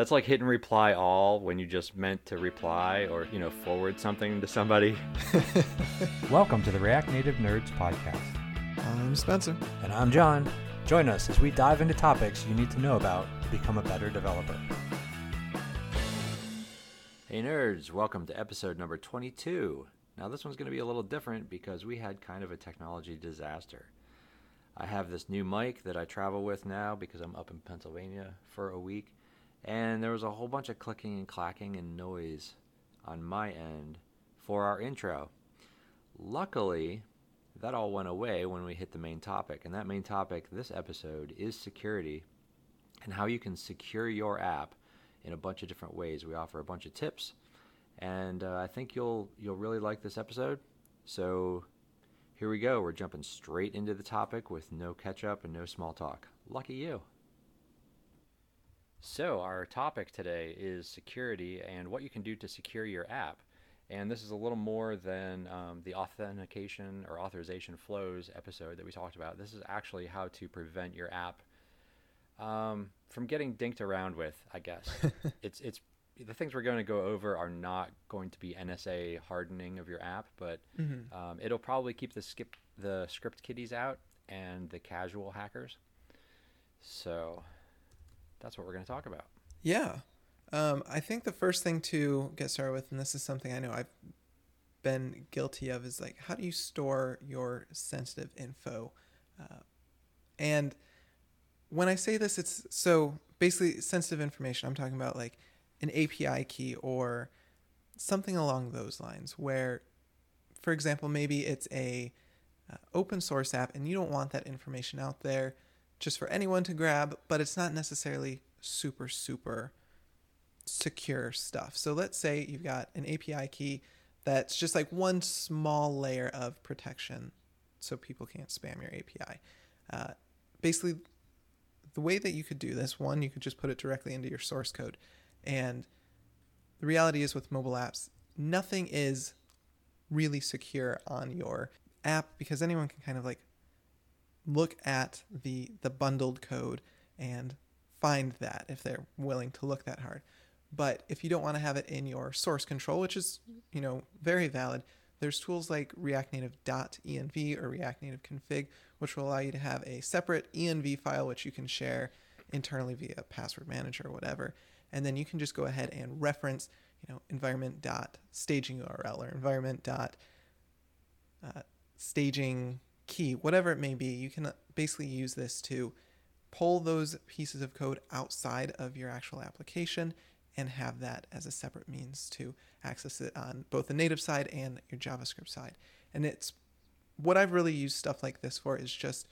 That's like hit and reply all when you just meant to reply or, you know, forward something to somebody. Welcome to the React Native Nerds podcast. I'm Spencer. And I'm John. Join us as we dive into topics you need to know about to become a better developer. Hey, nerds, welcome to episode number 22. Now, this one's going to be a little different because we had kind of a technology disaster. I have this new mic that I travel with now because I'm up in Pennsylvania for a week and there was a whole bunch of clicking and clacking and noise on my end for our intro. Luckily, that all went away when we hit the main topic, and that main topic this episode is security and how you can secure your app in a bunch of different ways. We offer a bunch of tips, and uh, I think you'll you'll really like this episode. So here we go. We're jumping straight into the topic with no catch up and no small talk. Lucky you. So, our topic today is security and what you can do to secure your app. And this is a little more than um, the authentication or authorization flows episode that we talked about. This is actually how to prevent your app um, from getting dinked around with, I guess. it's, it's, the things we're going to go over are not going to be NSA hardening of your app, but mm-hmm. um, it'll probably keep the skip the script kiddies out and the casual hackers. So that's what we're going to talk about. Yeah. Um, I think the first thing to get started with, and this is something I know I've been guilty of, is like how do you store your sensitive info? Uh, and when I say this, it's so basically sensitive information. I'm talking about like an API key or something along those lines, where, for example, maybe it's a uh, open source app and you don't want that information out there just for anyone to grab, but it's not necessarily super, super secure stuff. So let's say you've got an API key that's just like one small layer of protection so people can't spam your API. Uh, basically, the way that you could do this, one, you could just put it directly into your source code. And the reality is with mobile apps, nothing is really secure on your app because anyone can kind of like look at the the bundled code and find that if they're willing to look that hard. But if you don't want to have it in your source control, which is, you know, very valid, there's tools like React Native .env or React Native config, which will allow you to have a separate env file which you can share internally via password manager or whatever. And then you can just go ahead and reference, you know, environment dot staging URL or environment dot uh, staging key, whatever it may be, you can basically use this to pull those pieces of code outside of your actual application and have that as a separate means to access it on both the native side and your JavaScript side. And it's what I've really used stuff like this for is just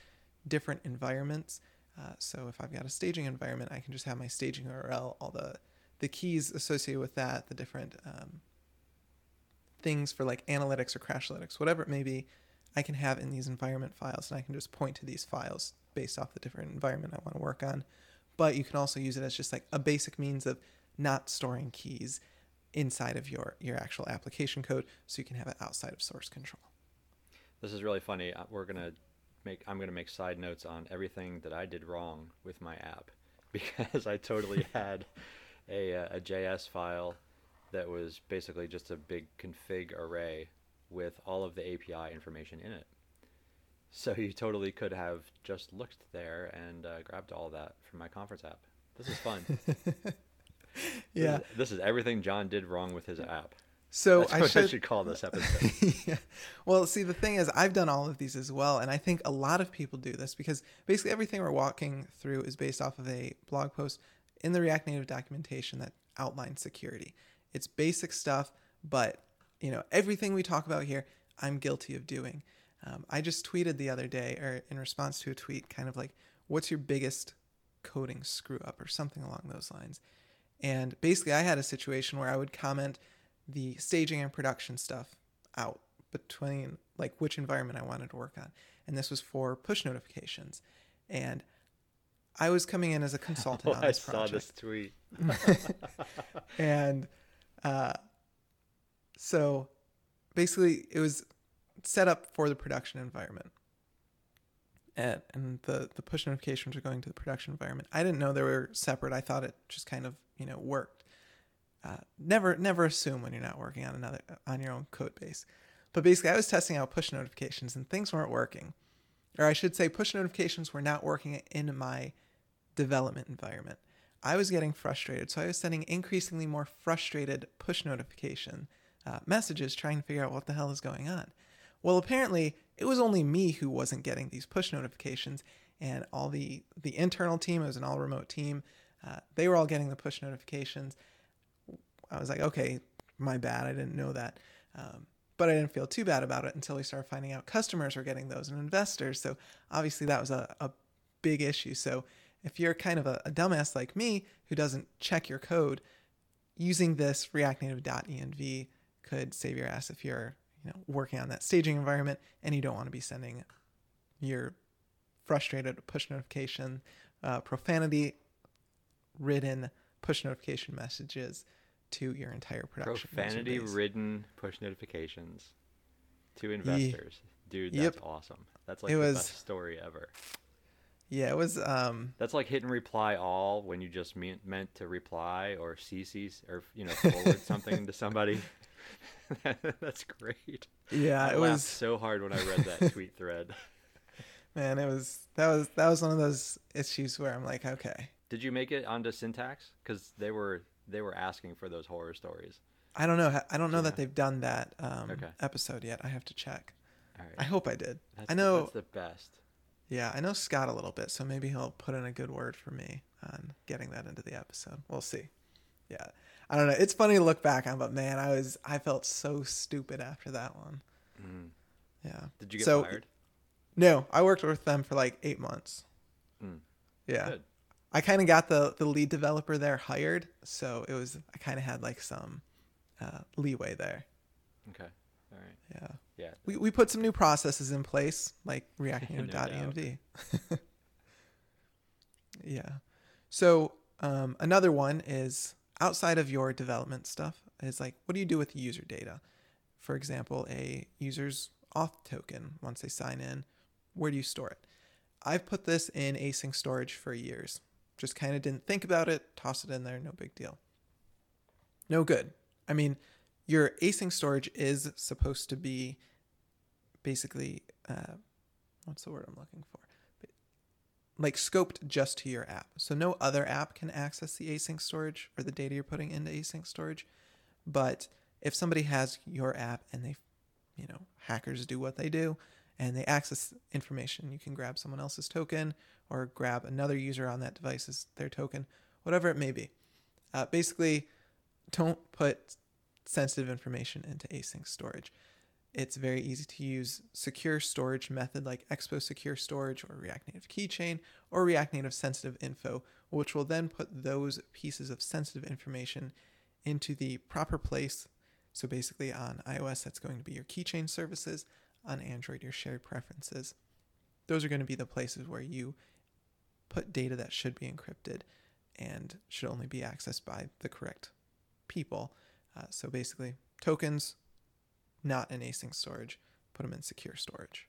different environments. Uh, so if I've got a staging environment, I can just have my staging URL, all the the keys associated with that, the different um, things for like analytics or Crashlytics, whatever it may be, I can have in these environment files, and I can just point to these files based off the different environment I want to work on. But you can also use it as just like a basic means of not storing keys inside of your your actual application code, so you can have it outside of source control. This is really funny. Uh, we're gonna make I'm gonna make side notes on everything that I did wrong with my app because I totally had a, uh, a JS file that was basically just a big config array with all of the API information in it. So you totally could have just looked there and uh, grabbed all that from my conference app. This is fun. yeah. This is, this is, everything John did wrong with his app. So I should... should... I should call this episode. yeah. Well, see, the thing is, I've done all of these as well, and I think a lot of people do this because basically everything we're walking through is based off of a blog post in the React Native documentation that outlines security. It's basic stuff, but you know everything we talk about here, I'm guilty of doing. Um, I just tweeted the other day, or in response to a tweet, kind of like, what's your biggest coding screw up, or something along those lines. And basically, I had a situation where I would comment the staging and production stuff out between like which environment I wanted to work on. And this was for push notifications. And I was coming in as a consultant oh, on this I project. saw this tweet. and uh, so basically, it was set up for the production environment. and, and the the push notifications are going to the production environment. I didn't know they were separate. I thought it just kind of you know worked. Uh, never never assume when you're not working on another on your own code base. But basically, I was testing out push notifications and things weren't working, or I should say, push notifications were not working in my development environment. I was getting frustrated, so I was sending increasingly more frustrated push notification uh, messages trying to figure out what the hell is going on. Well, apparently, it was only me who wasn't getting these push notifications, and all the the internal team, it was an all remote team, uh, they were all getting the push notifications. I was like, okay, my bad, I didn't know that. Um, but I didn't feel too bad about it until we started finding out customers were getting those and investors. So obviously that was a, a big issue. So if you're kind of a, a dumbass like me who doesn't check your code, using this React Native.env could save your ass if you're you know working on that staging environment and you don't want to be sending your frustrated push notification, uh, profanity ridden push notification messages to your entire production. Profanity ridden push notifications to investors. Dude, that's yep. awesome. That's like it the was, best story ever. Yeah, it was. um That's like hitting reply all when you just meant meant to reply or CC or you know forward something to somebody. That's great. Yeah, I it was so hard when I read that tweet thread. Man, it was that was that was one of those issues where I'm like, okay. Did you make it onto syntax? Because they were they were asking for those horror stories. I don't know. I don't know yeah. that they've done that um, okay. episode yet. I have to check. I hope I did. That's I know that's the best. Yeah, I know Scott a little bit, so maybe he'll put in a good word for me on getting that into the episode. We'll see. Yeah, I don't know. It's funny to look back on, but man, I was I felt so stupid after that one. Mm. Yeah. Did you get so, fired? No, I worked with them for like eight months. Mm. Yeah. Good. I kind of got the the lead developer there hired, so it was I kind of had like some uh, leeway there. Okay. All right. Yeah. Yeah. We we put some new processes in place, like React Native no env. yeah. So um, another one is outside of your development stuff is like what do you do with user data? For example, a user's auth token once they sign in, where do you store it? I've put this in async storage for years. Just kind of didn't think about it, toss it in there, no big deal. No good. I mean, your async storage is supposed to be basically uh, what's the word I'm looking for? Like scoped just to your app. So no other app can access the async storage or the data you're putting into async storage. But if somebody has your app and they, you know, hackers do what they do and they access information, you can grab someone else's token or grab another user on that device's their token, whatever it may be. Uh, basically, don't put sensitive information into async storage. It's very easy to use secure storage method like Expo Secure Storage or React Native Keychain or React Native Sensitive Info, which will then put those pieces of sensitive information into the proper place. So basically, on iOS, that's going to be your keychain services. On Android, your shared preferences. Those are going to be the places where you put data that should be encrypted and should only be accessed by the correct people. Uh, so basically, tokens, not in async storage, put them in secure storage.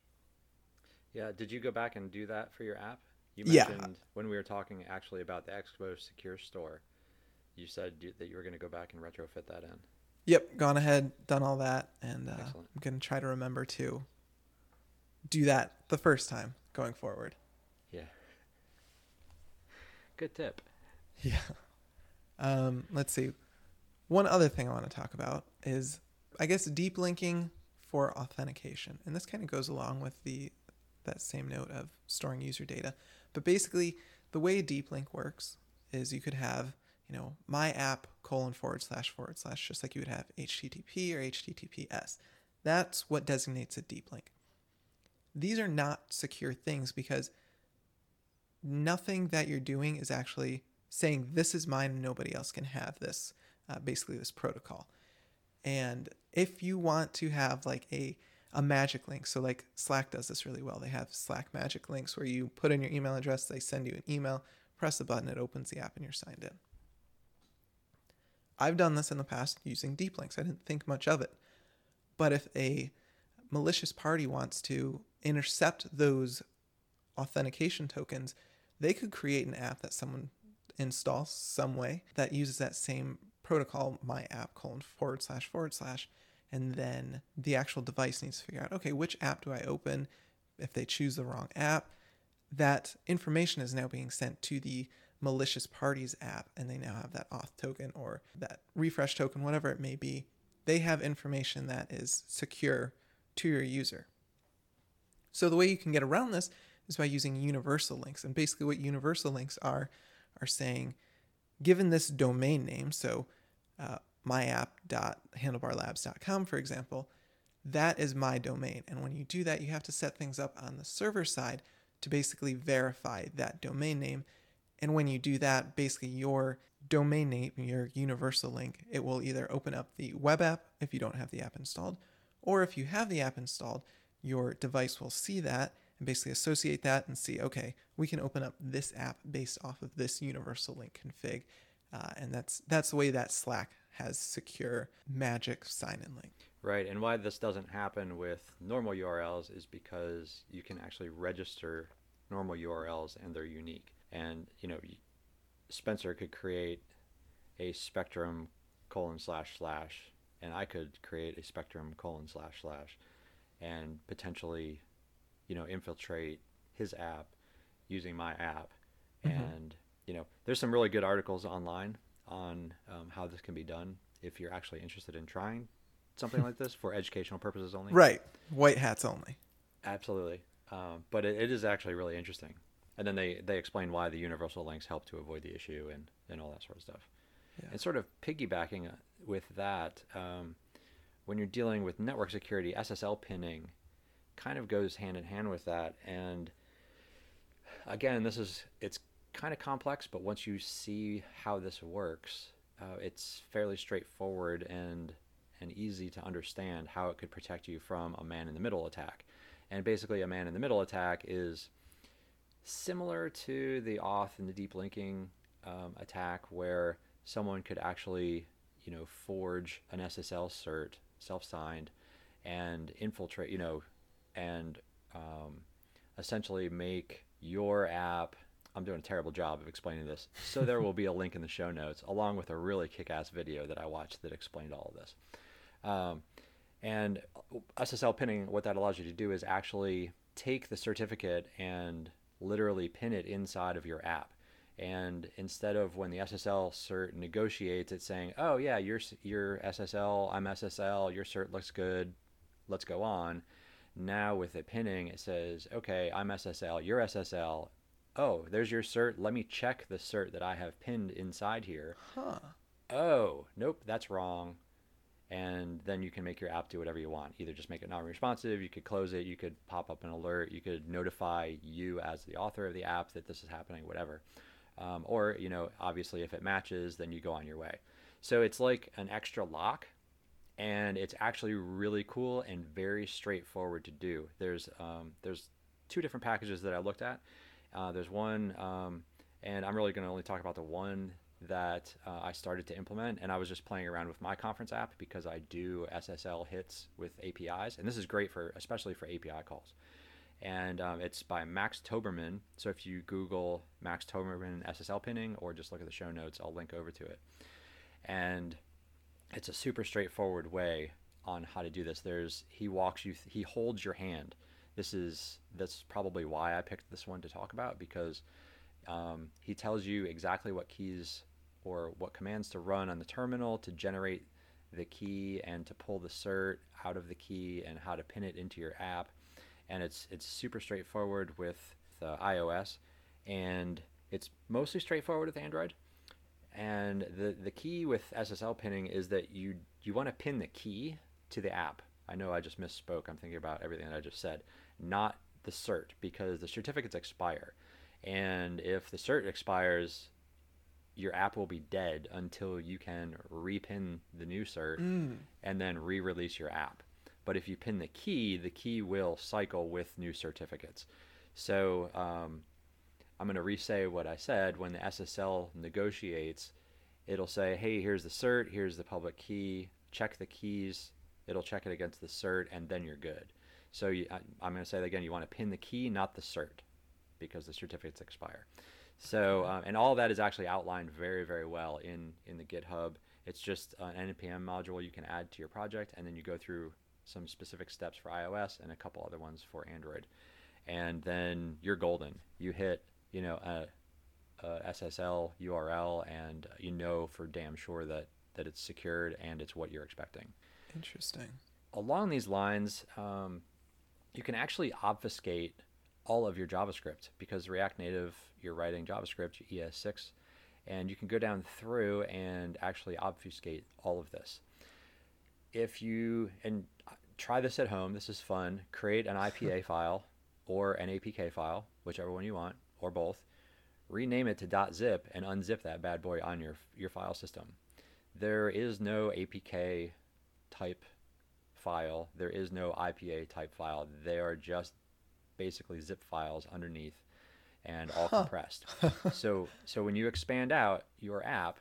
Yeah. Did you go back and do that for your app? You mentioned yeah. when we were talking actually about the Expo Secure Store, you said that you were going to go back and retrofit that in. Yep, gone ahead, done all that, and uh, I'm going to try to remember to do that the first time going forward. Yeah. Good tip. Yeah. Um, let's see. One other thing I want to talk about is, I guess, deep linking for authentication, and this kind of goes along with the that same note of storing user data. But basically, the way deep link works is you could have, you know, my app colon forward slash forward slash, just like you would have HTTP or HTTPS. That's what designates a deep link. These are not secure things because nothing that you're doing is actually saying this is mine and nobody else can have this uh, basically this protocol. And if you want to have like a a magic link, so like Slack does this really well. They have Slack magic links where you put in your email address, they send you an email, press the button, it opens the app, and you're signed in. I've done this in the past using deep links. I didn't think much of it. But if a malicious party wants to intercept those authentication tokens, they could create an app that someone installs some way that uses that same protocol, my app colon forward slash forward slash, and then the actual device needs to figure out, okay, which app do I open? If they choose the wrong app, that information is now being sent to the malicious parties app, and they now have that auth token or that refresh token, whatever it may be. They have information that is secure to your user. So the way you can get around this is by using universal links. And basically, what universal links are are saying, given this domain name, so uh, myapp.handlebarlabs.com, for example, that is my domain. And when you do that, you have to set things up on the server side to basically verify that domain name. And when you do that, basically your domain name, your universal link, it will either open up the web app if you don't have the app installed, or if you have the app installed, your device will see that and basically associate that and see, okay, we can open up this app based off of this universal link config. Uh, and that's that's the way that Slack has secure magic sign-in link. Right, and why this doesn't happen with normal URLs is because you can actually register normal URLs and they're unique. And you know, Spencer could create a spectrum colon slash slash, and I could create a spectrum colon slash slash, and potentially, you know, infiltrate his app using my app. Mm-hmm. And you know, there's some really good articles online on um, how this can be done if you're actually interested in trying something like this for educational purposes only. Right, white hats only. Absolutely, um, but it, it is actually really interesting. And then they they explain why the universal links help to avoid the issue and and all that sort of stuff. Yeah. And sort of piggybacking uh, with that, um, when you're dealing with network security, SSL pinning kind of goes hand in hand with that. And again, this is it's kind of complex, but once you see how this works, uh, it's fairly straightforward and and easy to understand how it could protect you from a man in the middle attack. And basically, a man in the middle attack is similar to the auth and the deep linking um, attack, where someone could actually, you know, forge an SSL cert, self-signed, and infiltrate, you know, and um, essentially make your app I'm doing a terrible job of explaining this. So there will be a link in the show notes, along with a really kick-ass video that I watched that explained all of this. Um, and SSL pinning, what that allows you to do is actually take the certificate and literally pin it inside of your app. And instead of when the SSL cert negotiates, it's saying, "Oh yeah, you're you're SSL, I'm SSL, your cert looks good, let's go on." Now with the pinning, it says, "Okay, I'm SSL, you're SSL, oh, there's your cert. Let me check the cert that I have pinned inside here. Huh. Oh, nope, that's wrong. And then you can make your app do whatever you want. Either just make it non responsive, you could close it, you could pop up an alert, you could notify you as the author of the app that this is happening, whatever. Um, or, you know, obviously if it matches, then you go on your way. So it's like an extra lock and it's actually really cool and very straightforward to do. There's um, there's two different packages that I looked at. Uh, there's one, um, and I'm really going to only talk about the one that uh, I started to implement. And I was just playing around with my conference app because I do SSL hits with APIs, and this is great for especially for API calls. And um, it's by Max Toyberman. So if you Google Max Toyberman SSL pinning or just look at the show notes, I'll link over to it. And it's a super straightforward way on how to do this. There's he walks you, he holds your hand this is that's probably why I picked this one to talk about because um, he tells you exactly what keys or what commands to run on the terminal to generate the key and to pull the cert out of the key and how to pin it into your app. And it's it's super straightforward with iOS, and it's mostly straightforward with Android. And the the key with SSL pinning is that you you want to pin the key to the app. I know I just misspoke. I'm thinking about everything that I just said not the cert because the certificates expire. And if the cert expires, your app will be dead until you can repin the new cert mm. and then re release your app. But if you pin the key, the key will cycle with new certificates. So um, I'm going to re say what I said. When the SSL negotiates, it'll say, hey, here's the cert, here's the public key, check the keys, it'll check it against the cert, and then you're good. So you, I, am going to say that again. You want to pin the key, not the cert. because the certificates expire. So, um, and all that is actually outlined very, very well in, in the GitHub. It's just an npm module you can add to your project, and then you go through some specific steps for iOS and a couple other ones for Android, and then you're golden. You hit, you know, a, a SSL URL, and you know for damn sure that that it's secured and it's what you're expecting. Interesting. Along these lines, um, you can actually obfuscate all of your JavaScript because React Native, you're writing JavaScript, ES6, and you can go down through and actually obfuscate all of this. If you, and try this at home, this is fun, create an IPA file or an APK file, whichever one you want, or both, rename it to .zip and unzip that bad boy on your, your file system. There is no APK type file. There is no IPA type file. They are just basically zip files underneath and all huh. compressed. so so when you expand out your app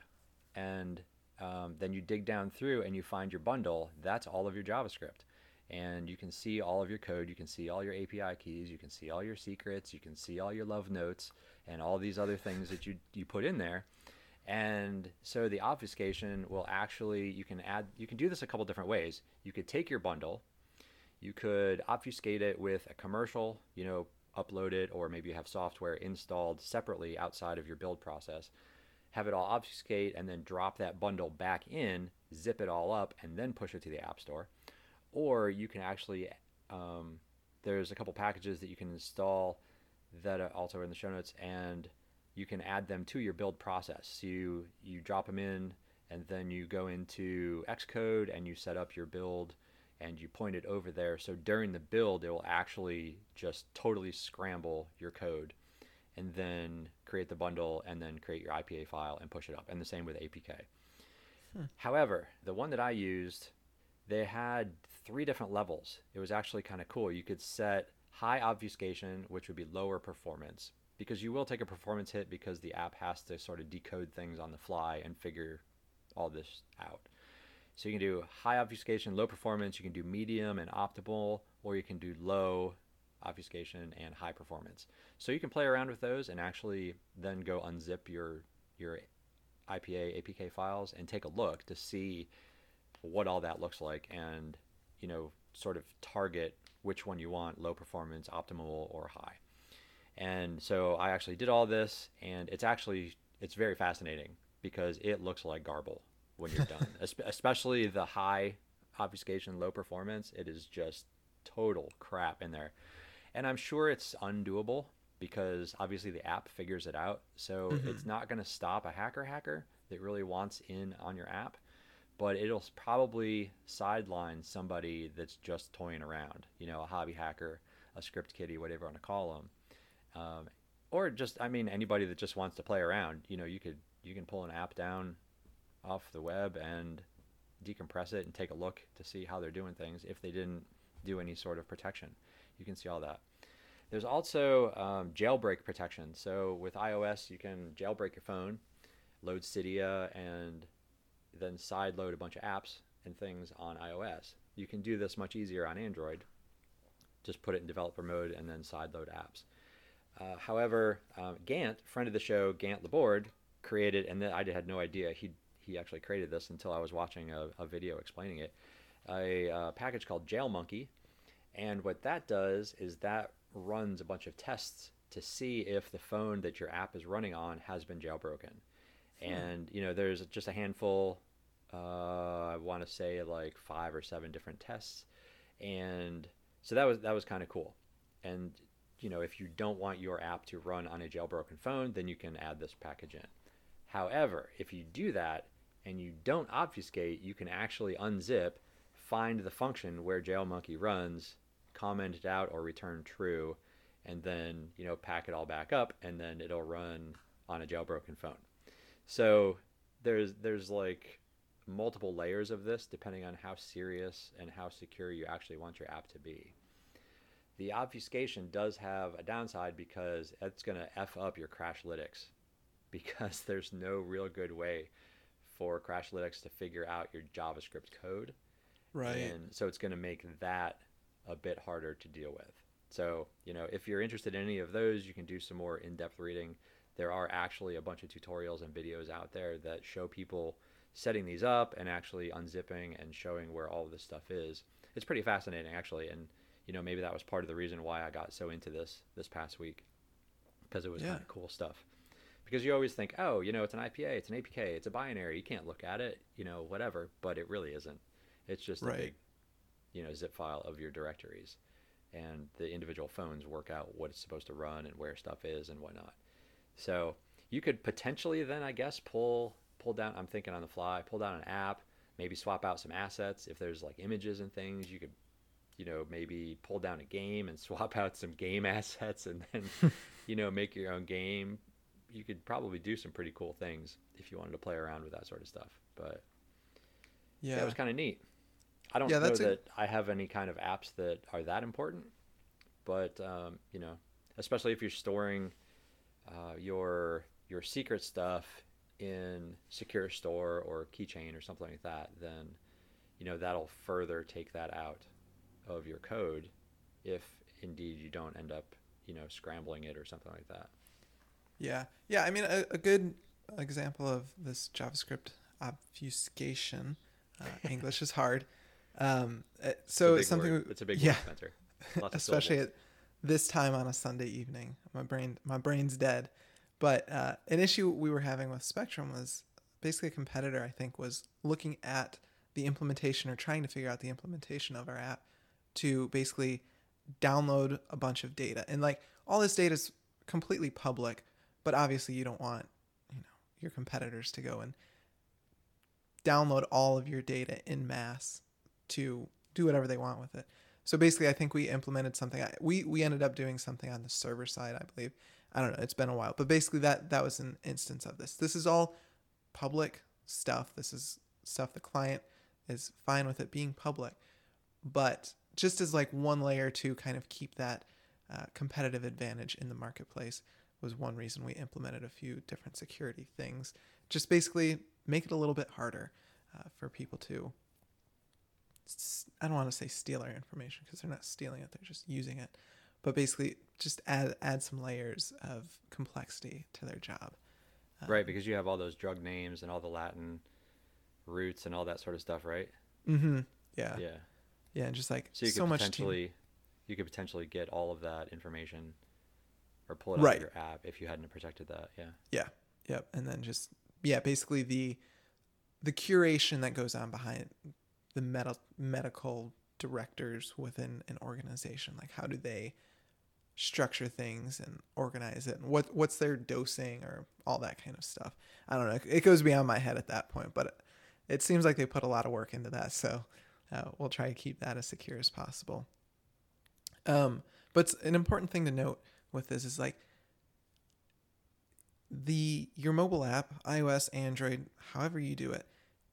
and um, then you dig down through and you find your bundle, that's all of your JavaScript. And you can see all of your code, you can see all your API keys, you can see all your secrets, you can see all your love notes, and all these other things that you, you put in there. And so the obfuscation will actually, you can add, you can do this a couple different ways. You could take your bundle, you could obfuscate it with a commercial, you know, upload it, or maybe you have software installed separately outside of your build process. Have it all obfuscate and then drop that bundle back in, zip it all up, and then push it to the App Store. Or you can actually, um, there's a couple packages that you can install that are also in the show notes, and you can add them to your build process. So you, you drop them in, and then you go into Xcode and you set up your build and you point it over there. So during the build, it will actually just totally scramble your code and then create the bundle and then create your IPA file and push it up. And the same with APK. Hmm. However, the one that I used, they had three different levels. It was actually kind of cool. You could set high obfuscation, which would be lower performance, because you will take a performance hit because the app has to sort of decode things on the fly and figure all this out. So you can do high obfuscation, low performance, you can do medium and optimal, or you can do low obfuscation and high performance. So you can play around with those and actually then go unzip your your IPA APK files and take a look to see what all that looks like and you know sort of target which one you want low performance optimal or high and so i actually did all this and it's actually it's very fascinating because it looks like garble when you're done, especially the high obfuscation, low performance. It is just total crap in there. And I'm sure it's undoable because obviously the app figures it out. So mm-hmm. it's not going to stop a hacker hacker that really wants in on your app, but it'll probably sideline somebody that's just toying around, you know, a hobby hacker, a script kiddie, whatever you want to call them. Um, or just, I mean, anybody that just wants to play around, you know, you could, you can pull an app down off the web and decompress it and take a look to see how they're doing things if they didn't do any sort of protection. You can see all that. There's also um, jailbreak protection. So with iOS, you can jailbreak your phone, load Cydia, and then side load a bunch of apps and things on iOS. You can do this much easier on Android. Just put it in developer mode and then sideload apps. Uh, however, um, Gant, friend of the show, Gant Laborde, created, and I had no idea he he actually created this until I was watching a, a video explaining it. A, a package called JailMonkey, and what that does is that runs a bunch of tests to see if the phone that your app is running on has been jailbroken. Hmm. And you know, there's just a handful. Uh, I want to say like five or seven different tests, and so that was that was kind of cool. And you know, if you don't want your app to run on a jailbroken phone, then you can add this package in. However, if you do that, and you don't obfuscate, you can actually unzip, find the function where JailMonkey runs, comment it out or return true, and then you know pack it all back up, and then it'll run on a jailbroken phone. So there's there's like multiple layers of this depending on how serious and how secure you actually want your app to be. The obfuscation does have a downside because it's going to f up your Crashlytics because there's no real good way for Crashlytics to figure out your JavaScript code. Right. And so it's going to make that a bit harder to deal with. So, you know, if you're interested in any of those, you can do some more in depth reading. There are actually a bunch of tutorials and videos out there that show people setting these up and actually unzipping and showing where all of this stuff is. It's pretty fascinating, actually. And, you know, maybe that was part of the reason why I got so into this this past week because it was Yeah. kind of cool stuff. Because you always think, oh, you know, it's an IPA, it's an APK, it's a binary. You can't look at it, you know, whatever. But it really isn't. It's just Right. a big, you know, zip file of your directories, and the individual phones work out what it's supposed to run and where stuff is and whatnot. So you could potentially then, I guess, pull pull down. I'm thinking on the fly, pull down an app, maybe swap out some assets if there's like images and things. You could, you know, maybe pull down a game and swap out some game assets, and then, you know, make your own game. You could probably do some pretty cool things if you wanted to play around with that sort of stuff. But Yeah. that was kind of neat. I don't Yeah, know that I have any kind of apps that are that important, but um, you know, especially if you're storing uh, your your secret stuff in secure store or keychain or something like that, then you know that'll further take that out of your code if indeed you don't end up you know scrambling it or something like that. Yeah, yeah. I mean, a, a good example of this JavaScript obfuscation. Uh, English is hard. Um, uh, so it's it's something. word. it's a big yeah, word, Spencer. Especially at this time on a Sunday evening. My brain, my brain's dead. But uh, an issue we were having with Spectrum was basically a competitor. I think was looking at the implementation or trying to figure out the implementation of our app to basically download a bunch of data. And like all this data is completely public but obviously you don't want you know your competitors to go and download all of your data in mass to do whatever they want with it. So basically i think we implemented something we we ended up doing something on the server side i believe. I don't know it's been a while but basically that that was an instance of this. This is all public stuff. This is stuff the client is fine with it being public but just as like one layer to kind of keep that uh, competitive advantage in the marketplace was one reason we implemented a few different security things just basically make it a little bit harder uh, for people to I don't want to say steal our information because they're not stealing it they're just using it but basically just add add some layers of complexity to their job right because you have all those drug names and all the Latin roots and all that sort of stuff, right? mm-hmm yeah Yeah. Yeah and just like So you could so much team- potentially you could potentially get all of that information or pull it out Right. of your app if you hadn't protected that. Yeah. Yeah. Yep. And then just yeah, basically the the curation that goes on behind the med- medical directors within an organization. Like how do they structure things and organize it and what what's their dosing or all that kind of stuff. I don't know. It goes beyond my head at that point, but it, it seems like they put a lot of work into that. So uh, we'll try to keep that as secure as possible. Um, but an important thing to note with this is like the your mobile app, iOS, Android, however you do it,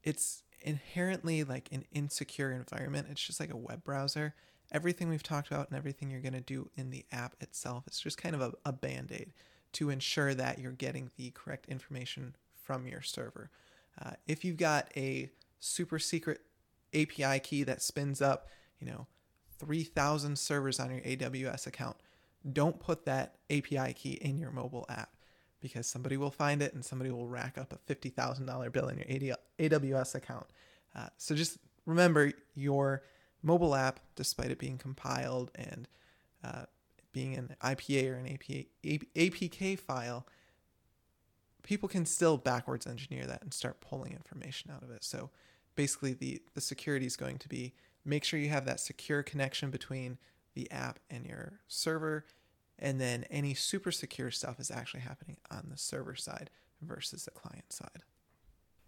it's inherently like an insecure environment. It's just like a web browser. Everything we've talked about and everything you're going to do in the app itself, it's just kind of a, a band aid to ensure that you're getting the correct information from your server. Uh, if you've got a super secret API key that spins up, you know, 3,000 servers on your AWS account, don't put that API key in your mobile app because somebody will find it and somebody will rack up a $50,000 bill in your AWS account. Uh, so just remember your mobile app, despite it being compiled and uh, being an IPA or an APA, APK file, people can still backwards engineer that and start pulling information out of it. So basically, the, the security is going to be make sure you have that secure connection between the app and your server. And then any super secure stuff is actually happening on the server side versus the client side.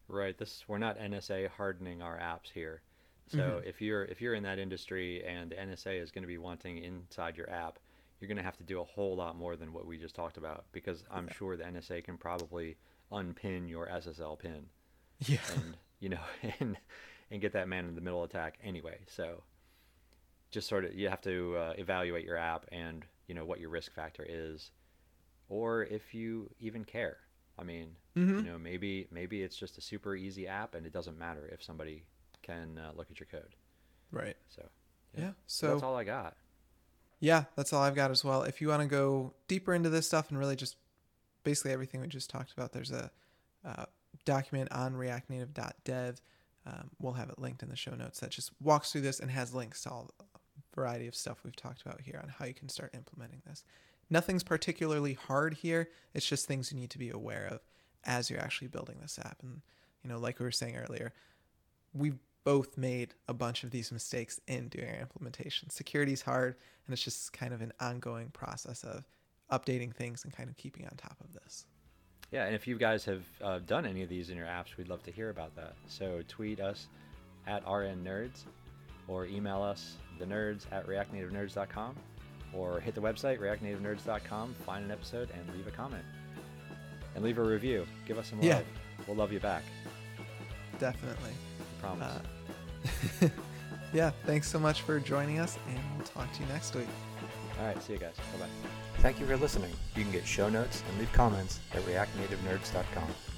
Right. This we're not NSA hardening our apps here. So Mhm. if you're if you're in that industry and the NSA is going to be wanting inside your app, you're going to have to do a whole lot more than what we just talked about because I'm sure the NSA can probably unpin your SSL pin Yeah. and you know and and get that man in the middle attack anyway. So just sort of you have to uh, evaluate your app and you know what your risk factor is, or if you even care. I mean, hmm you know maybe maybe it's just a super easy app and it doesn't matter if somebody can uh, look at your code. Right. So Yeah. so So that's all I got. yeah, that's all I've got as well. If you want to go deeper into this stuff and really just basically everything we just talked about, there's a uh, document on reactnative.dev. Um, we'll have it linked in the show notes that just walks through this and has links to all the variety of stuff we've talked about here on how you can start implementing this. Nothing's particularly hard here. It's just things you need to be aware of as you're actually building this app. And, you know, like we were saying earlier, we've both made a bunch of these mistakes in doing our implementation. Security is hard, and it's just kind of an ongoing process of updating things and kind of keeping on top of this. Yeah, and if you guys have uh, done any of these in your apps, we'd love to hear about that. So tweet us at RN rnnerds or email us, the nerds at reactnativenerds.com or hit the website, reactnativenerds.com, find an episode, and leave a comment. And leave a review. Give us some Yeah. love. We'll love you back. Definitely. Promise. Uh, yeah, thanks so much for joining us, and we'll talk to you next week. All right, see you guys. Bye bye. Thank you for listening. You can get show notes and leave comments at reactnativenerds.com.